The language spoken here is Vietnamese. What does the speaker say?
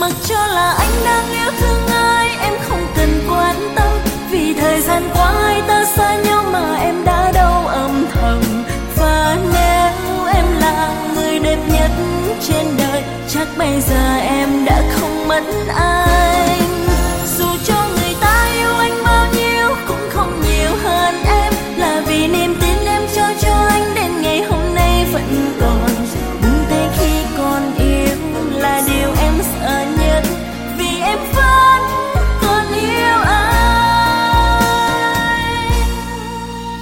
mặc cho là anh đang yêu thương ai, em không cần quan tâm. Vì thời gian qua hai ta xa nhau mà em đã đau âm thầm. Và nếu em là người đẹp nhất trên đời, chắc bây giờ em đã không mất ai.